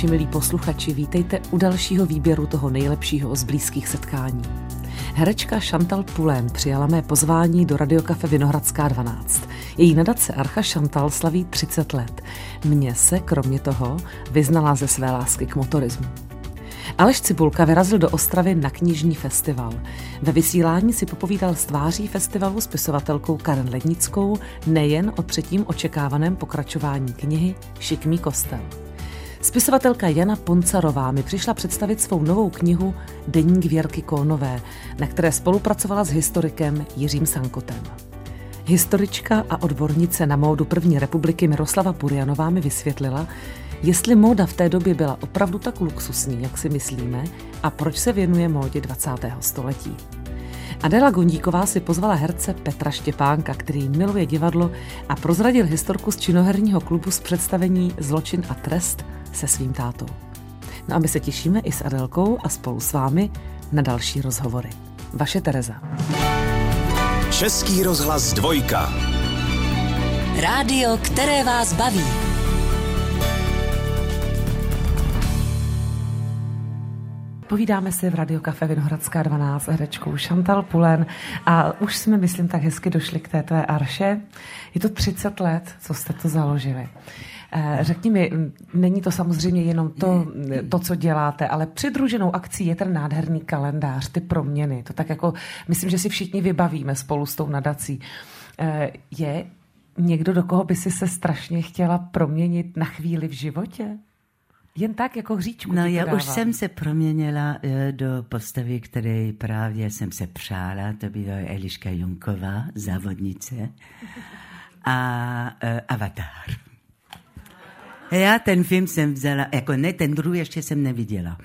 naši milí posluchači, vítejte u dalšího výběru toho nejlepšího z blízkých setkání. Herečka Chantal Pulén přijala mé pozvání do Radiokafe Vinohradská 12. Její nadace Archa Chantal slaví 30 let. Mně se, kromě toho, vyznala ze své lásky k motorismu. Aleš Cibulka vyrazil do Ostravy na knižní festival. Ve vysílání si popovídal s tváří festivalu spisovatelkou Karen Lednickou nejen o třetím očekávaném pokračování knihy Šikmý kostel. Spisovatelka Jana Poncarová mi přišla představit svou novou knihu Deník Věrky Kónové, na které spolupracovala s historikem Jiřím Sankotem. Historička a odbornice na módu první republiky Miroslava Purianová mi vysvětlila, jestli móda v té době byla opravdu tak luxusní, jak si myslíme, a proč se věnuje módě 20. století. Adela Gondíková si pozvala herce Petra Štěpánka, který miluje divadlo a prozradil historku z činoherního klubu z představení Zločin a trest se svým tátou. No a my se těšíme i s Adelkou a spolu s vámi na další rozhovory. Vaše Tereza. Český rozhlas dvojka. Rádio, které vás baví. Povídáme si v Radiokafe Vinohradská 12 s herečkou Chantal Pulen a už jsme, myslím, tak hezky došli k té tvé arše. Je to 30 let, co jste to založili. Eh, řekni mi, není to samozřejmě jenom to, to, co děláte, ale přidruženou akcí je ten nádherný kalendář, ty proměny. To tak jako, myslím, že si všichni vybavíme spolu s tou nadací. Eh, je někdo, do koho by si se strašně chtěla proměnit na chvíli v životě? Jen tak, jako hříčku. No, já už jsem se proměnila eh, do postavy, které právě jsem se přála. To byla Eliška Junková, závodnice. A uh, Avatar. Já ten film jsem vzala, jako ne, ten druhý ještě jsem neviděla.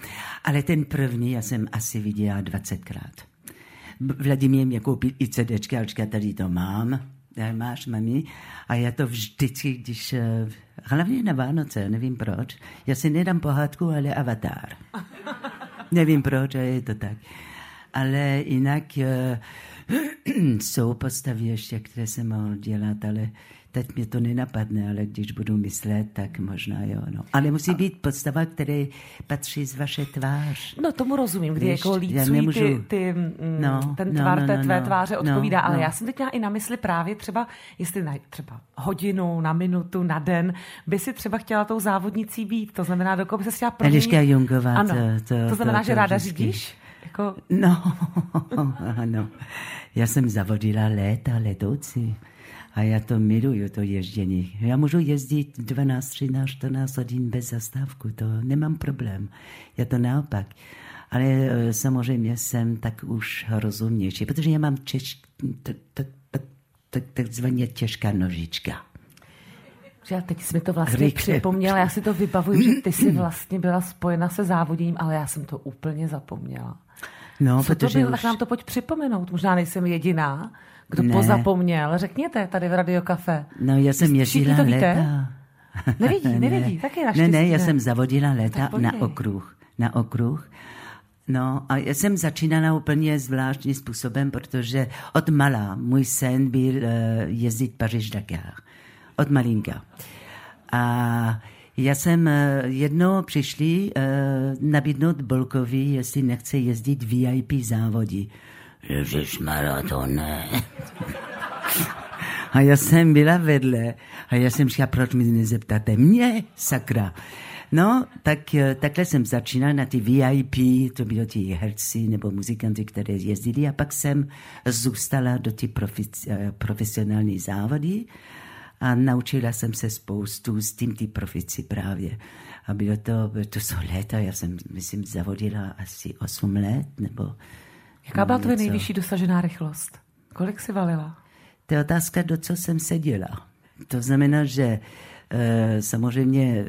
Ale ten první já jsem asi viděla 20krát. Vladimír mě koupil i CDčka, a tady to mám. Já máš, mami. A já to vždycky, když, eh, hlavně na Vánoce, nevím proč, já si nedám pohádku, ale avatar. nevím proč, ale je to tak. Ale jinak uh, jsou postavy ještě, které jsem mohl dělat, ale teď mě to nenapadne, ale když budu myslet, tak možná jo. No. Ale musí být podstava, které patří z vaše tvář. No tomu rozumím, kdy Víš, jako lícují nemůžu... ty, ty, mm, no, ten no, tvar no, no, té tvé no, tváře no, odpovídá, no, ale no. já jsem teď měla i na mysli právě třeba, jestli na třeba hodinu, na minutu, na den, by si třeba chtěla tou závodnicí být, to znamená, do koho by se chtěla proměnit. Eliška Jungová. Ano, to, to, to znamená, to, to, že ráda vždycky. řídíš? Jako... No, ano. Já jsem zavodila léta letoucí. A já to miluju, to ježdění. Já můžu jezdit 12, 13, 14 hodin bez zastávku, to nemám problém. Já to naopak. Ale e, samozřejmě jsem tak už rozumnější, protože já mám češ, takzvaně těžká nožička. Já teď jsi mi to vlastně připomněla, já si to vybavuju, že ty jsi vlastně byla spojena se závoděním, ale já jsem to úplně zapomněla. No, Co protože to bylo, už... tak nám to pojď připomenout, možná nejsem jediná kdo ne. pozapomněl. Řekněte tady v Radio Cafe. No, já jsem jezdila léta. Nevidí, nevidí, ne. taky naštěstí. Ne, ne, já jsem zavodila léta na okruh. Na okruh. No a já jsem začínala úplně zvláštním způsobem, protože od mala můj sen byl uh, jezdit Paříž-Dakar. Od malinka. A já jsem uh, jednou přišli uh, nabídnout Bolkovi, jestli nechce jezdit VIP závody. Ježiš to ne. A já jsem byla vedle a já jsem říkala, proč mi nezeptáte mě, sakra. No, tak, eh, takhle jsem začínal na ty VIP, to bylo ti herci nebo muzikanti, které jezdili a pak jsem zůstala do ty eh, profesionální závody a naučila jsem se spoustu s tím ty profici právě. A bylo to, to jsou léta, já jsem, myslím, zavodila asi 8 let nebo Jaká byla tvoje nejvyšší dosažená rychlost? Kolik jsi valila? To je otázka, do co jsem seděla. To znamená, že e, samozřejmě e,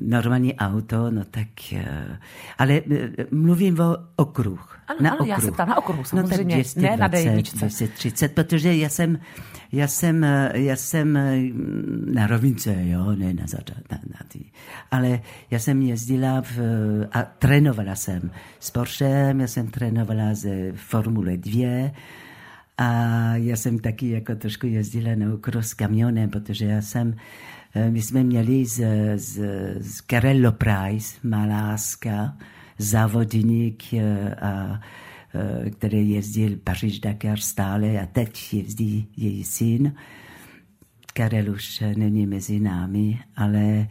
normální auto, no tak, e, ale mluvím o okruh. Ano, na ano, okruh. já se ptám na okruhu samozřejmě, no, tak 220, ne na D1. 230, protože já jsem, já jsem, já jsem na rovince, jo, ne na, na, na ty. Ale já jsem jezdila v, a trénovala jsem s Porschem, já jsem trénovala ze Formule 2, a já jsem taky jako trošku jezdila na okruh s kamionem, protože já jsem Eh, my jsme měli z, z, z Carello Price, malářka, závodník, eh, a, eh, který jezdil Paříž-Dakar stále a teď jezdí její syn. Karel už není mezi námi, ale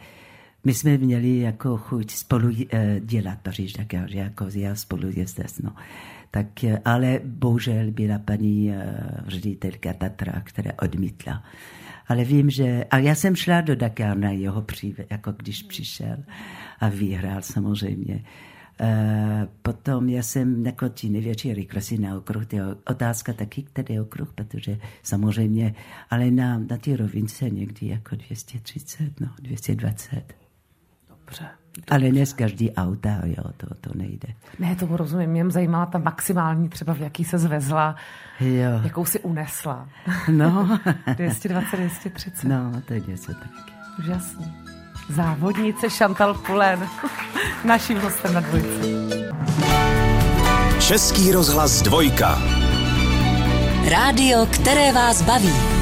my jsme měli jako chuť spolu dělat Paříž-Dakar, jako já spolu jezdec. No. Tak, ale bohužel byla paní ředitelka Tatra, která odmítla ale vím, že... A já jsem šla do Dakar na jeho příve, jako když přišel a vyhrál samozřejmě. Uh, potom já jsem jako ti největší rychlosti na okruh, to je otázka taky, který okruh, protože samozřejmě, ale na, na ty rovince někdy jako 230, no, 220. Dobře. Ale ne z každý auta, jo, to, to nejde. Ne, tomu rozumím. Mě zajímala ta maximální třeba, v jaký se zvezla, jo. jakou si unesla. No. 220, 230. No, to je něco taky. Úžasný. Závodnice Chantal Pulen, naším hostem na dvojce. Český rozhlas dvojka. Rádio, které vás baví.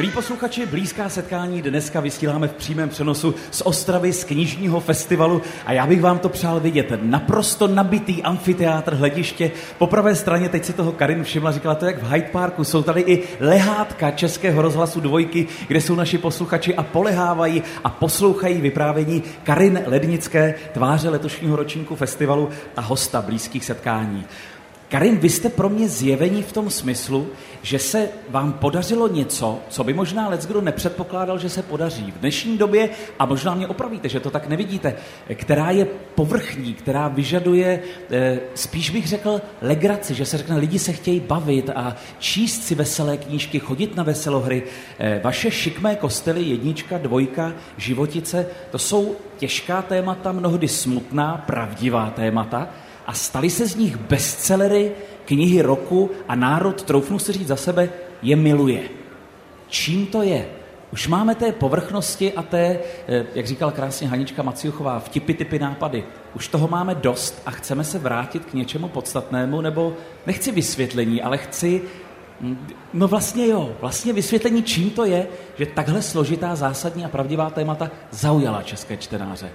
Milí posluchači, blízká setkání dneska vysíláme v přímém přenosu z Ostravy, z knižního festivalu a já bych vám to přál vidět. Naprosto nabitý amfiteátr hlediště. Po pravé straně, teď si toho Karin všimla, říkala to jak v Hyde Parku, jsou tady i lehátka Českého rozhlasu dvojky, kde jsou naši posluchači a polehávají a poslouchají vyprávění Karin Lednické, tváře letošního ročníku festivalu a hosta blízkých setkání. Karin, vy jste pro mě zjevení v tom smyslu, že se vám podařilo něco, co by možná leckdo nepředpokládal, že se podaří v dnešní době, a možná mě opravíte, že to tak nevidíte, která je povrchní, která vyžaduje, eh, spíš bych řekl, legraci, že se řekne, lidi se chtějí bavit a číst si veselé knížky, chodit na veselohry. Eh, vaše šikmé kostely, jednička, dvojka, životice, to jsou těžká témata, mnohdy smutná, pravdivá témata, a staly se z nich bestsellery, knihy roku a národ, troufnu si říct za sebe, je miluje. Čím to je? Už máme té povrchnosti a té, eh, jak říkala krásně Hanička Maciuchová, vtipy, typy, nápady. Už toho máme dost a chceme se vrátit k něčemu podstatnému, nebo nechci vysvětlení, ale chci, hm, no vlastně jo, vlastně vysvětlení, čím to je, že takhle složitá, zásadní a pravdivá témata zaujala české čtenáře.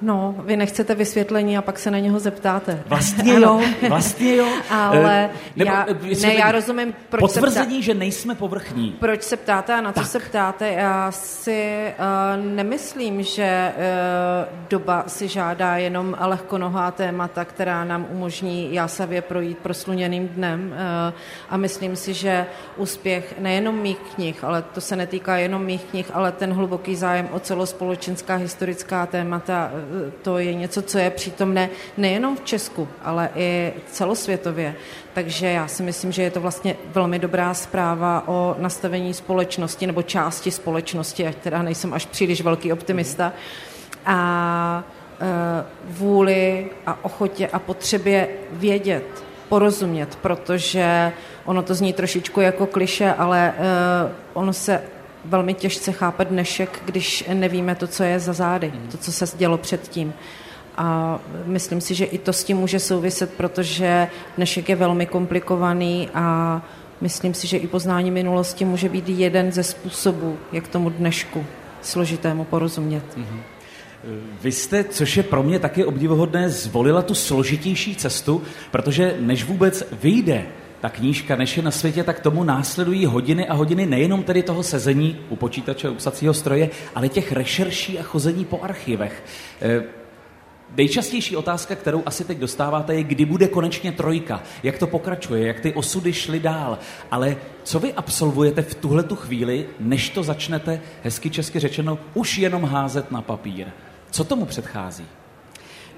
No, vy nechcete vysvětlení a pak se na něho zeptáte. Vlastně jo, vlastně jo. Ale uh, nebo, já, ne, já rozumím, proč Potvrzení, se ptá... že nejsme povrchní. Proč se ptáte a na co tak. se ptáte? Já si uh, nemyslím, že uh, doba si žádá jenom lehkonohá témata, která nám umožní jásavě projít prosluněným dnem uh, a myslím si, že úspěch nejenom mých knih, ale to se netýká jenom mých knih, ale ten hluboký zájem o celospolečenská historická témata to je něco, co je přítomné nejenom v Česku, ale i celosvětově. Takže já si myslím, že je to vlastně velmi dobrá zpráva o nastavení společnosti nebo části společnosti, ať teda nejsem až příliš velký optimista. A e, vůli a ochotě a potřebě vědět, porozumět, protože ono to zní trošičku jako kliše, ale uh, ono se velmi těžce chápe dnešek, když nevíme to, co je za zády, mhm. to, co se dělo předtím. A myslím si, že i to s tím může souviset, protože dnešek je velmi komplikovaný a myslím si, že i poznání minulosti může být jeden ze způsobů, jak tomu dnešku složitému porozumět. Mm-hmm. Vy jste, což je pro mě taky obdivuhodné, zvolila tu složitější cestu, protože než vůbec vyjde ta knížka, než je na světě, tak tomu následují hodiny a hodiny nejenom tedy toho sezení u počítače, u psacího stroje, ale těch rešerší a chození po archivech. E, nejčastější otázka, kterou asi teď dostáváte, je, kdy bude konečně trojka, jak to pokračuje, jak ty osudy šly dál. Ale co vy absolvujete v tuhle tu chvíli, než to začnete, hezky česky řečeno, už jenom házet na papír? Co tomu předchází?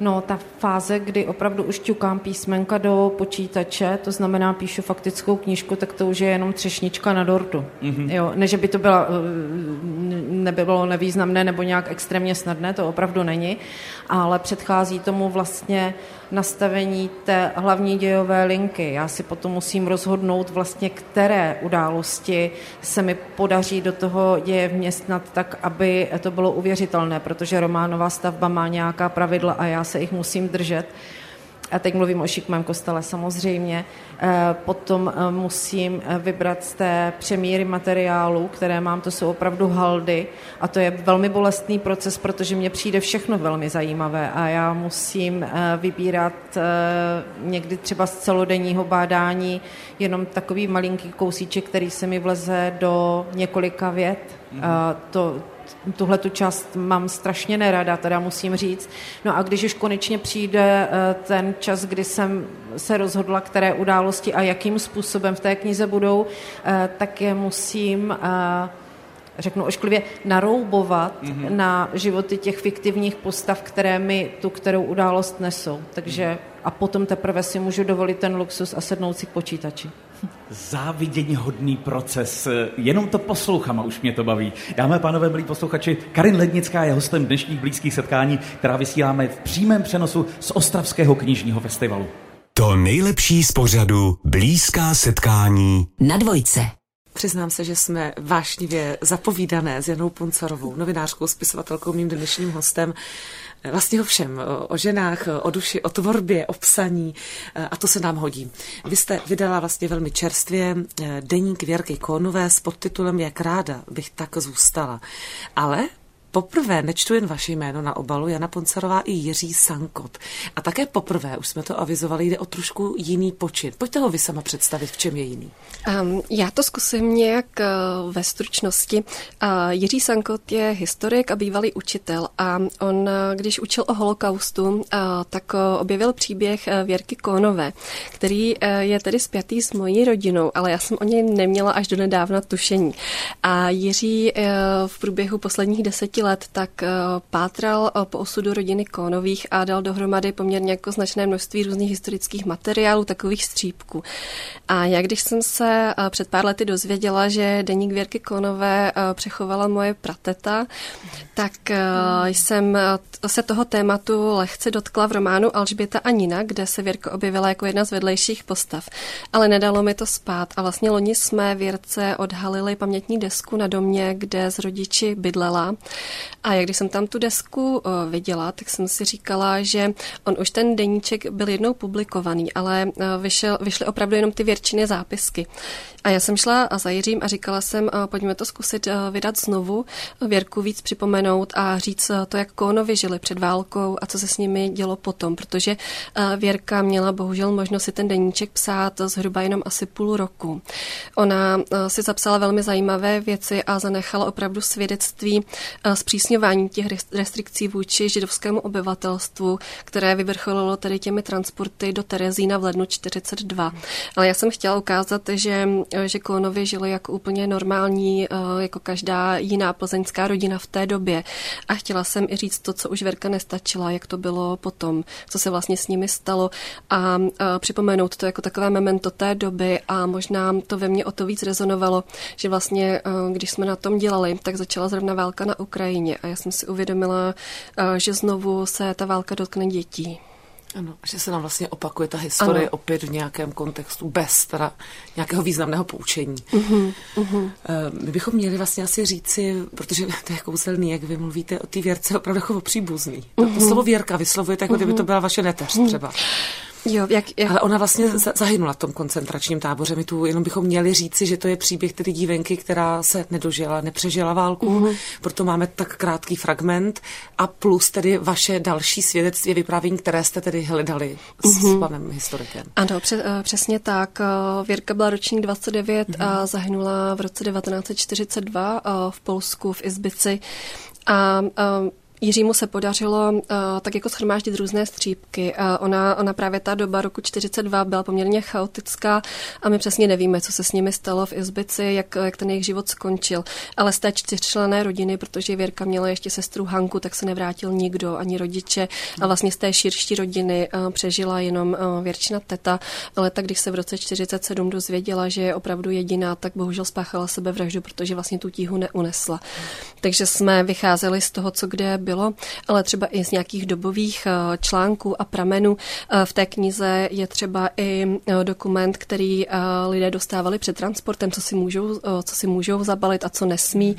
No, ta fáze, kdy opravdu už ťukám písmenka do počítače, to znamená píšu faktickou knížku, tak to už je jenom třešnička na dortu. Mm-hmm. Jo, ne, že by to byla, eh, nebylo nevýznamné nebo nějak extrémně snadné, to opravdu není, ale předchází tomu vlastně nastavení té hlavní dějové linky. Já si potom musím rozhodnout vlastně, které události se mi podaří do toho děje vměstnat tak, aby to bylo uvěřitelné, protože románová stavba má nějaká pravidla a já se jich musím držet. A teď mluvím o šikmém kostele samozřejmě, eh, potom eh, musím eh, vybrat z té přemíry materiálu, které mám, to jsou opravdu haldy a to je velmi bolestný proces, protože mně přijde všechno velmi zajímavé a já musím vybírat někdy třeba z celodenního bádání jenom takový malinký kousíček, který se mi vleze do několika vět. Mm-hmm. To, tuhle tu část mám strašně nerada, teda musím říct. No a když už konečně přijde eh, ten čas, kdy jsem se rozhodla, které události a jakým způsobem v té knize budou, eh, tak je musím eh, řeknu ošklivě, naroubovat mm-hmm. na životy těch fiktivních postav, které mi tu kterou událost nesou. Takže a potom teprve si můžu dovolit ten luxus a sednout si k počítači. Závidění hodný proces. Jenom to poslouchám a už mě to baví. Dámy a pánové, milí posluchači, Karin Lednická je hostem dnešních blízkých setkání, která vysíláme v přímém přenosu z Ostravského knižního festivalu. To nejlepší z pořadu Blízká setkání na dvojce. Přiznám se, že jsme vášnivě zapovídané s Janou Puncarovou, novinářkou, spisovatelkou, mým dnešním hostem vlastně o všem, o ženách, o duši, o tvorbě, o psaní a to se nám hodí. Vy jste vydala vlastně velmi čerstvě eh, deník Věrky Konové s podtitulem Jak ráda bych tak zůstala. Ale Poprvé nečtu jen vaše jméno na obalu, Jana Poncarová i Jiří Sankot. A také poprvé, už jsme to avizovali, jde o trošku jiný počin. Pojďte ho vy sama představit, v čem je jiný. Um, já to zkusím nějak uh, ve stručnosti. Uh, Jiří Sankot je historik a bývalý učitel a on, uh, když učil o holokaustu, uh, tak uh, objevil příběh uh, Věrky Kónové, který uh, je tedy spjatý s mojí rodinou, ale já jsem o něj neměla až do nedávna tušení. A Jiří uh, v průběhu posledních deseti let tak uh, pátral uh, po osudu rodiny Kónových a dal dohromady poměrně jako značné množství různých historických materiálů, takových střípků. A já když jsem se uh, před pár lety dozvěděla, že deník Věrky Konové přechovala moje prateta, tak jsem se toho tématu lehce dotkla v románu Alžběta a Nina, kde se Věrka objevila jako jedna z vedlejších postav. Ale nedalo mi to spát a vlastně loni jsme Věrce odhalili pamětní desku na domě, kde s rodiči bydlela a jak když jsem tam tu desku uh, viděla, tak jsem si říkala, že on už ten deníček byl jednou publikovaný, ale uh, vyšel, vyšly opravdu jenom ty věrčiny zápisky. A já jsem šla za Jiřím a říkala jsem, uh, pojďme to zkusit vydat znovu, Věrku víc připomenout a říct to, jak Kónovi žili před válkou a co se s nimi dělo potom, protože Věrka měla bohužel možnost si ten deníček psát zhruba jenom asi půl roku. Ona si zapsala velmi zajímavé věci a zanechala opravdu svědectví zpřísňování těch restrikcí vůči židovskému obyvatelstvu, které vyvrcholilo tedy těmi transporty do Terezína v lednu 42. Ale já jsem chtěla ukázat, že, že Klonovi žili jako úplně normální, eh, jako každá jiná plzeňská rodina v té době. A chtěla jsem i říct to, co už Verka nestačila, jak to bylo potom, co se vlastně s nimi stalo a, a připomenout to jako takové memento té doby a možná to ve mně o to víc rezonovalo, že vlastně, eh, když jsme na tom dělali, tak začala zrovna válka na Ukrajině Ukrajině a já jsem si uvědomila, eh, že znovu se ta válka dotkne dětí. Ano, že se nám vlastně opakuje ta historie ano. opět v nějakém kontextu bez teda nějakého významného poučení. Uh-huh, uh-huh. My bychom měli vlastně asi říci, protože to je kouzelný, jak vy mluvíte o té věrce opravdu jako o příbuzný. Uh-huh. To, to mhm. slovo věrka vyslovujete, jako uh-huh. kdyby to byla vaše neteř třeba. Jo, jak, jak... Ale ona vlastně zahynula v tom koncentračním táboře. My tu jenom bychom měli říci, že to je příběh tedy dívenky, která se nedožila, nepřežila válku, mm-hmm. proto máme tak krátký fragment a plus tedy vaše další svědectví vyprávění, které jste tedy hledali mm-hmm. s panem historikem. Ano, přes, eh, přesně tak. Eh, Věrka byla ročník 29 mm-hmm. a zahynula v roce 1942 eh, v Polsku v Izbici. A, a Jiřímu se podařilo uh, tak jako schromáždit různé střípky. Uh, ona, ona právě ta doba roku 42 byla poměrně chaotická a my přesně nevíme, co se s nimi stalo v Izbici, jak, jak ten jejich život skončil. Ale z té čtyřčlené rodiny, protože Věrka měla ještě sestru Hanku, tak se nevrátil nikdo, ani rodiče. A vlastně z té širší rodiny uh, přežila jenom uh, Věrčina teta. Ale tak, když se v roce 47 dozvěděla, že je opravdu jediná, tak bohužel spáchala sebevraždu, protože vlastně tu tíhu neunesla. Takže jsme vycházeli z toho, co kde bylo, ale třeba i z nějakých dobových článků a pramenů. V té knize je třeba i dokument, který lidé dostávali před transportem, co si můžou, co si můžou zabalit a co nesmí.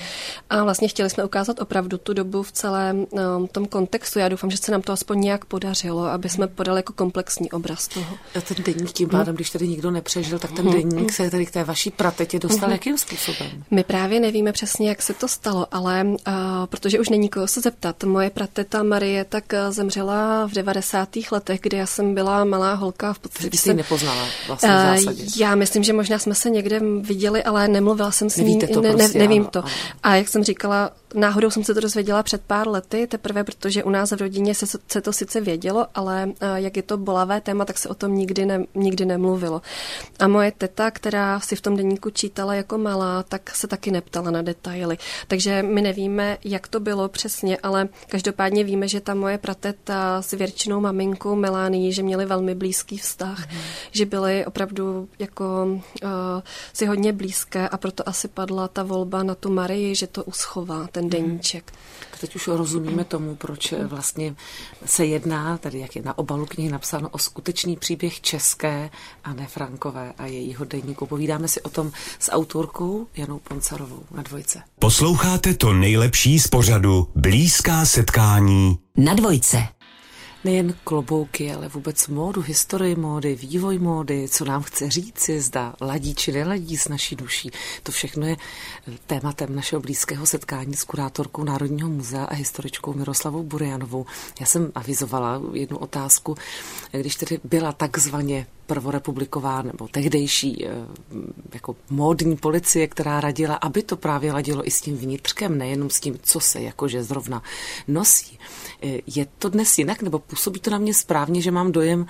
A vlastně chtěli jsme ukázat opravdu tu dobu v celém tom kontextu. Já doufám, že se nám to aspoň nějak podařilo, aby jsme podali jako komplexní obraz toho. A ten deník tím pádem, když tady nikdo nepřežil, tak ten mhm. deník se tady k té vaší pratetě dostal mhm. jakým způsobem? My právě nevíme přesně, jak se to stalo, ale uh, protože už není koho se zeptat. Moje prateta Marie tak zemřela v 90. letech, kdy já jsem byla malá holka. V podstatě Vy jsi ji nepoznala vlastně v zásadě. Uh, já myslím, že možná jsme se někde viděli, ale nemluvila jsem s ní. to ne, prostě, ne, nevím ano, to. Ano. A jak jsem říkala, náhodou jsem se to dozvěděla před pár lety, teprve protože u nás v rodině se, se to sice vědělo, ale uh, jak je to bolavé téma, tak se o tom nikdy, ne, nikdy nemluvilo. A moje teta, která si v tom deníku čítala jako malá, tak se taky neptala na detaily. Takže my nevíme, jak to bylo přesně, ale každopádně víme, že ta moje prateta s věrčinou maminkou Melání, že měli velmi blízký vztah, mm. že byli opravdu jako uh, si hodně blízké a proto asi padla ta volba na tu Marii, že to uschová, ten mhm. deníček. Teď už rozumíme tomu, proč vlastně se jedná, tady jak je na obalu knihy napsáno, o skutečný příběh české a ne Frankové a jejího denníku. Povídáme si o tom s autorkou Janou Poncarovou na dvojce. Posloucháte to nejlepší z pořadu Blízká setkání na dvojce nejen klobouky, ale vůbec módu, historii módy, vývoj módy, co nám chce říci, zda ladí či neladí s naší duší. To všechno je tématem našeho blízkého setkání s kurátorkou Národního muzea a historičkou Miroslavou Burianovou. Já jsem avizovala jednu otázku, když tedy byla takzvaně prvorepubliková nebo tehdejší eh, jako módní policie, která radila, aby to právě ladilo i s tím vnitřkem, nejenom s tím, co se jakože zrovna nosí. Eh, je to dnes jinak, nebo působí to na mě správně, že mám dojem,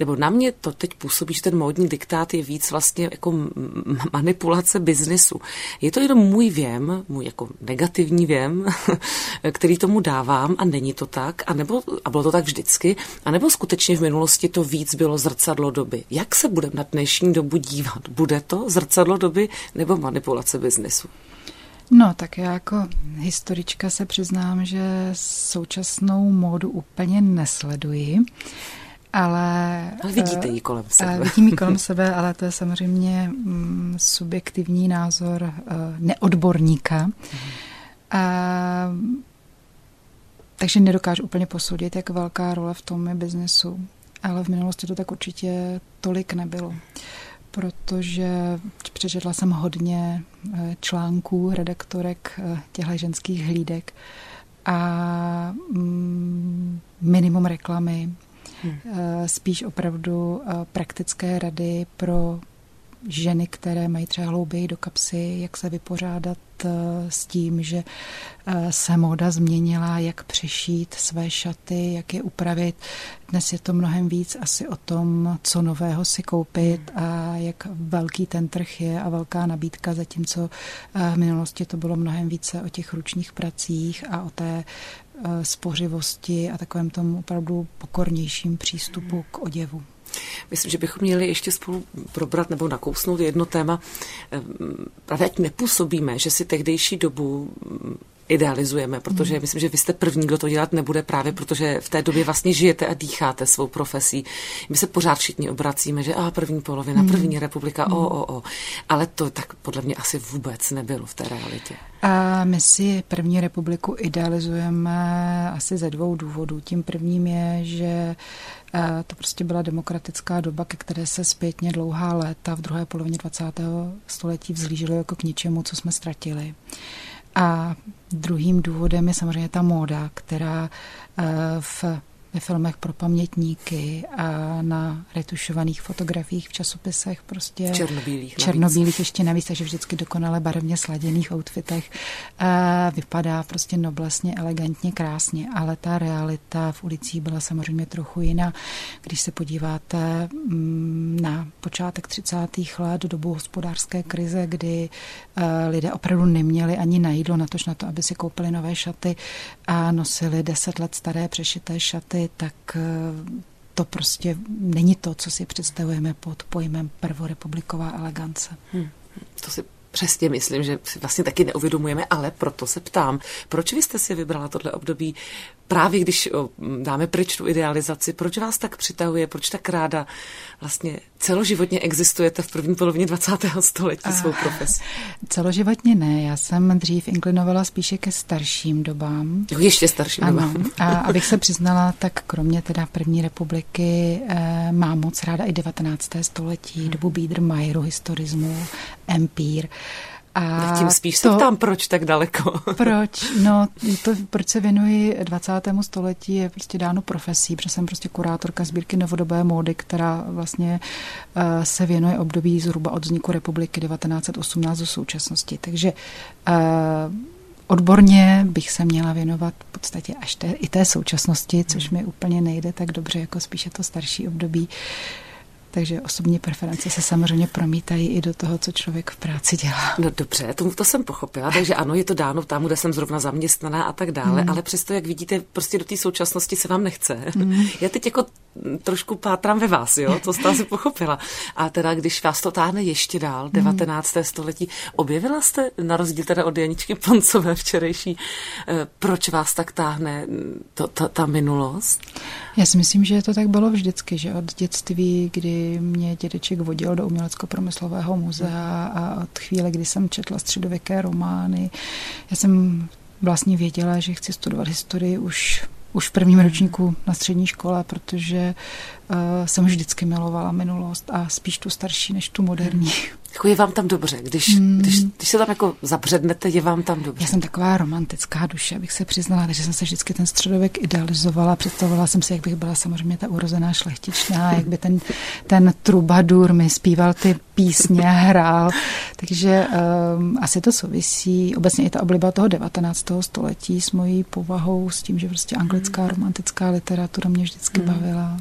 nebo na mě to teď působí, že ten módní diktát je víc vlastně jako manipulace biznesu. Je to jenom můj věm, můj jako negativní věm, který tomu dávám a není to tak, a, nebo, a bylo to tak vždycky, a nebo skutečně v minulosti to víc bylo zrcadlo doby. Jak se budeme na dnešní dobu dívat? Bude to zrcadlo doby nebo manipulace biznesu? No, tak já jako historička se přiznám, že současnou módu úplně nesleduji. Ale, ale vidíte ji kolem sebe. Vidím ji kolem sebe, ale to je samozřejmě mm, subjektivní názor uh, neodborníka. Mm. A, takže nedokážu úplně posoudit, jak velká role v tom je biznesu. Ale v minulosti to tak určitě tolik nebylo protože přečetla jsem hodně eh, článků redaktorek eh, těchto ženských hlídek a mm, minimum reklamy. Eh, spíš opravdu praktické rady pro ženy, které mají třeba hlouběji do kapsy, jak se vypořádat eh, s tím, že eh, se móda změnila, jak přešít své šaty, jak je upravit. Dnes je to mnohem víc asi o tom, co nového si koupit a jak velký ten trh je a velká nabídka, zatímco eh, v minulosti to bylo mnohem více o těch ručních pracích a o té spořivosti a takovém tom opravdu pokornějším přístupu k oděvu. Myslím, že bychom měli ještě spolu probrat nebo nakousnout jedno téma. Ehm, právě ať nepůsobíme, že si tehdejší dobu idealizujeme, protože mm. myslím, že vy jste první, kdo to dělat nebude právě, protože v té době vlastně žijete a dýcháte svou profesí. My se pořád všichni obracíme, že a první polovina, mm. první republika, o, o, o. Ale to tak podle mě asi vůbec nebylo v té realitě. A my si první republiku idealizujeme asi ze dvou důvodů. Tím prvním je, že to prostě byla demokratická doba, ke které se zpětně dlouhá léta v druhé polovině 20. století vzlížilo jako k něčemu, co jsme ztratili. A druhým důvodem je samozřejmě ta móda, která eh, v ve filmech pro pamětníky a na retušovaných fotografiích v časopisech prostě v černobílých, černobílých navíc. ještě navíc, takže vždycky dokonale barevně sladěných outfitech a vypadá prostě noblesně, elegantně, krásně, ale ta realita v ulicích byla samozřejmě trochu jiná. Když se podíváte mm, na počátek 30. let, dobu hospodářské krize, kdy eh, lidé opravdu neměli ani na jídlo, na to, na to, aby si koupili nové šaty a nosili deset let staré přešité šaty, tak eh, to prostě není to, co si představujeme pod pojmem prvorepubliková elegance. Hmm. To si přesně myslím, že si vlastně taky neuvědomujeme, ale proto se ptám, proč vy jste si vybrala tohle období právě když dáme pryč tu idealizaci, proč vás tak přitahuje, proč tak ráda vlastně celoživotně existujete v první polovině 20. století a, svou profesí? Celoživotně ne, já jsem dřív inklinovala spíše ke starším dobám. Jo, ještě starším ano. dobám. A abych se přiznala, tak kromě teda první republiky eh, mám moc ráda i 19. století, hmm. dobu Biedermeieru, historismu, empír. A tím spíš to, se ptám, proč tak daleko. Proč? No, to, proč se věnuji 20. století, je prostě dáno profesí, protože jsem prostě kurátorka sbírky novodobé módy, která vlastně uh, se věnuje období zhruba od vzniku republiky 1918 do současnosti. Takže uh, Odborně bych se měla věnovat v podstatě až té, i té současnosti, což mi úplně nejde tak dobře jako spíše to starší období. Uh, takže osobní preference se samozřejmě promítají i do toho, co člověk v práci dělá. No dobře, to, to jsem pochopila, takže ano, je to dáno tam, kde jsem zrovna zaměstnaná a tak dále, mm. ale přesto, jak vidíte, prostě do té současnosti se vám nechce. Mm. Já teď jako trošku pátrám ve vás, jo, to jste asi pochopila. A teda, když vás to táhne ještě dál, 19. Mm. století, objevila jste, na rozdíl teda od Janičky Poncové včerejší, eh, proč vás tak táhne to, ta, ta minulost? Já si myslím, že to tak bylo vždycky, že od dětství, kdy mě dědeček vodil do umělecko-promyslového muzea a od chvíle, kdy jsem četla středověké romány, já jsem vlastně věděla, že chci studovat historii už už v prvním ročníku na střední škole, protože uh, jsem vždycky milovala minulost a spíš tu starší než tu moderní. Jako je vám tam dobře, když, hmm. když, když se tam jako zabřednete, je vám tam dobře. Já jsem taková romantická duše, abych se přiznala, takže jsem se vždycky ten středověk idealizovala, představovala jsem si, jak bych byla samozřejmě ta urozená šlechtičná, jak by ten, ten trubadur mi zpíval ty písně, hrál, takže um, asi to souvisí, obecně i ta obliba toho 19. století s mojí povahou, s tím, že prostě anglická romantická literatura mě vždycky hmm. bavila.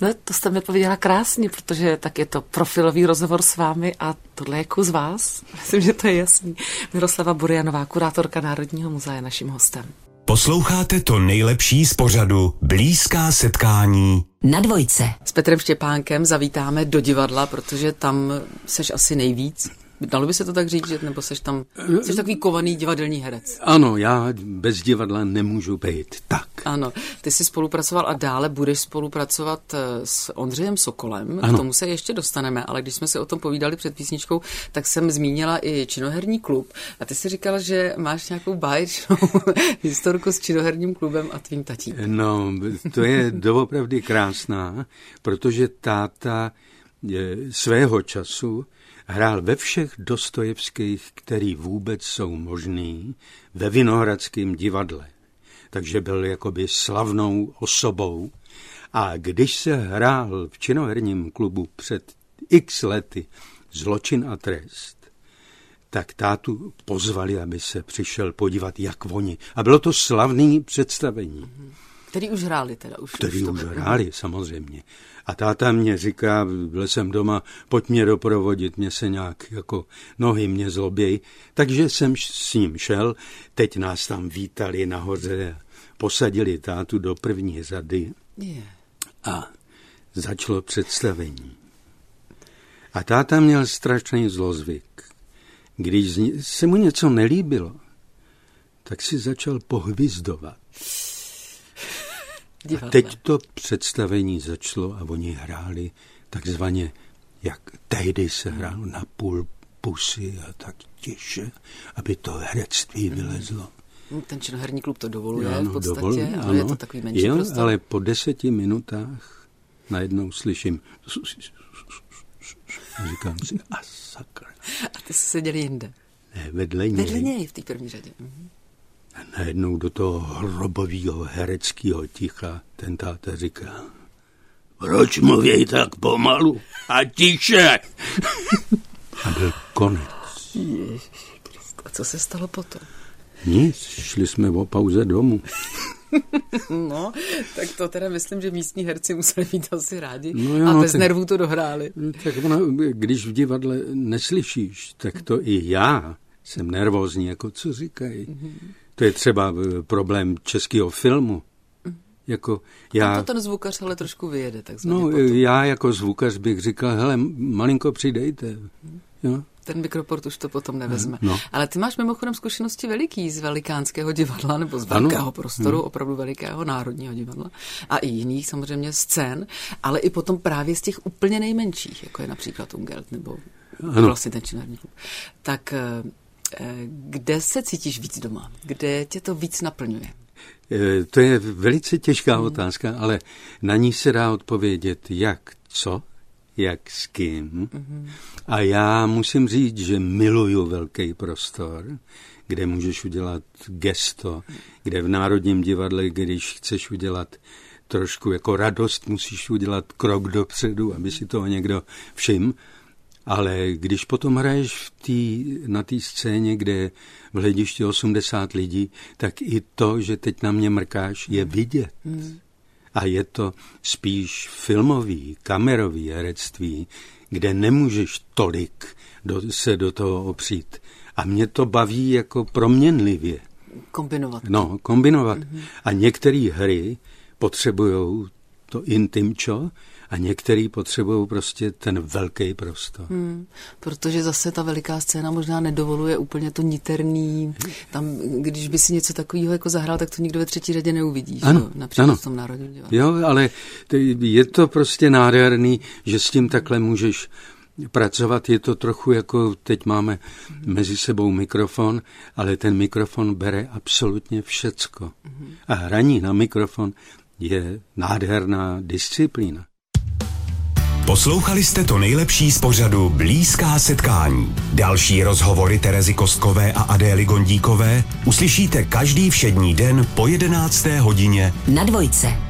No to jste mi pověděla krásně, protože tak je to profilový rozhovor s vámi a tohle je kus vás. Myslím, že to je jasný. Miroslava Burianová, kurátorka Národního muzea, je naším hostem. Posloucháte to nejlepší z pořadu Blízká setkání na dvojce. S Petrem Štěpánkem zavítáme do divadla, protože tam seš asi nejvíc. Dalo by se to tak říct, že nebo jsi tam, jsi takový kovaný divadelní herec? Ano, já bez divadla nemůžu být. Tak. Ano, ty jsi spolupracoval a dále budeš spolupracovat eh, s Ondřejem Sokolem. Ano. K tomu se ještě dostaneme, ale když jsme si o tom povídali před písničkou, tak jsem zmínila i činoherní klub. A ty jsi říkala, že máš nějakou báječnou historku s činoherním klubem a tvým tatím. No, to je doopravdy krásná, protože táta svého času Hrál ve všech Dostojevských, který vůbec jsou možný, ve Vinohradském divadle. Takže byl jakoby slavnou osobou. A když se hrál v činoherním klubu před x lety Zločin a trest, tak tátu pozvali, aby se přišel podívat, jak oni. A bylo to slavný představení. Který už hráli teda. Už který už, už hráli, samozřejmě. A táta mě říká, byl jsem doma, pojď mě doprovodit, mě se nějak jako nohy mě zlobějí. Takže jsem s ním šel, teď nás tam vítali nahoře, posadili tátu do první řady a začalo představení. A táta měl strašný zlozvyk. Když se mu něco nelíbilo, tak si začal pohvizdovat. Divadle. A teď to představení začalo a oni hráli takzvaně, jak tehdy se hrálo na půl pusy a tak tiše, aby to herectví hmm. vylezlo. Hmm, ten činoherní klub to dovoluje ano, v podstatě, dovoluje, ale ano. je to takový menší jo, prostor. ale po deseti minutách najednou slyším a říkám si, a sakra. A ty jsi seděl jinde? Ne, vedle něj. Vedle něj v té první řadě. Mhm. A najednou do toho hrobového hereckého ticha ten táta říká, proč mluví tak pomalu a tiše? a byl konec. a co se stalo potom? Nic, šli jsme o pauze domů. no, tak to teda myslím, že místní herci museli mít asi rádi no jo, a bez tak, nervů to dohráli. Tak ona, když v divadle neslyšíš, tak to i já jsem nervózní, jako co říkají. Mm-hmm. To je třeba eh, problém českého filmu. Jako já, Tam to ten zvukař ale trošku vyjede. No, potom. já jako zvukař bych říkal, hele, malinko přidejte. Jo? ten mikroport už to potom nevezme. No. Ale ty máš mimochodem zkušenosti veliký z velikánského divadla, nebo z velkého ano. prostoru, no. opravdu velikého národního divadla a i jiných samozřejmě scén, ale i potom právě z těch úplně nejmenších, jako je například Ungelt nebo ano. vlastně ten činární klub. Tak eh, kde se cítíš víc doma? Kde tě to víc naplňuje? Eh, to je velice těžká hmm. otázka, ale na ní se dá odpovědět jak co, jak s kým. Hmm. A já musím říct, že miluju velký prostor, kde můžeš udělat gesto, kde v Národním divadle, když chceš udělat trošku jako radost, musíš udělat krok dopředu, aby si toho někdo všim. Ale když potom hraješ v tý, na té scéně, kde v hledišti 80 lidí, tak i to, že teď na mě mrkáš, je vidět. Hmm. A je to spíš filmový, kamerový herectví, kde nemůžeš tolik do, se do toho opřít. A mě to baví jako proměnlivě. Kombinovat. No, kombinovat. Mm-hmm. A některé hry potřebují to intimčo a některý potřebují prostě ten velký prostor. Hmm, protože zase ta veliká scéna možná nedovoluje úplně to niterný, tam, když by si něco takového jako zahrál, tak to nikdo ve třetí řadě neuvidí, ano, že? například ano. v tom národním divadle. Jo, ale je to prostě nádherný, že s tím takhle můžeš pracovat. Je to trochu jako teď máme mezi sebou mikrofon, ale ten mikrofon bere absolutně všecko. A hraní na mikrofon je nádherná disciplína. Poslouchali jste to nejlepší z pořadu Blízká setkání. Další rozhovory Terezy Kostkové a Adély Gondíkové uslyšíte každý všední den po 11. hodině na dvojce.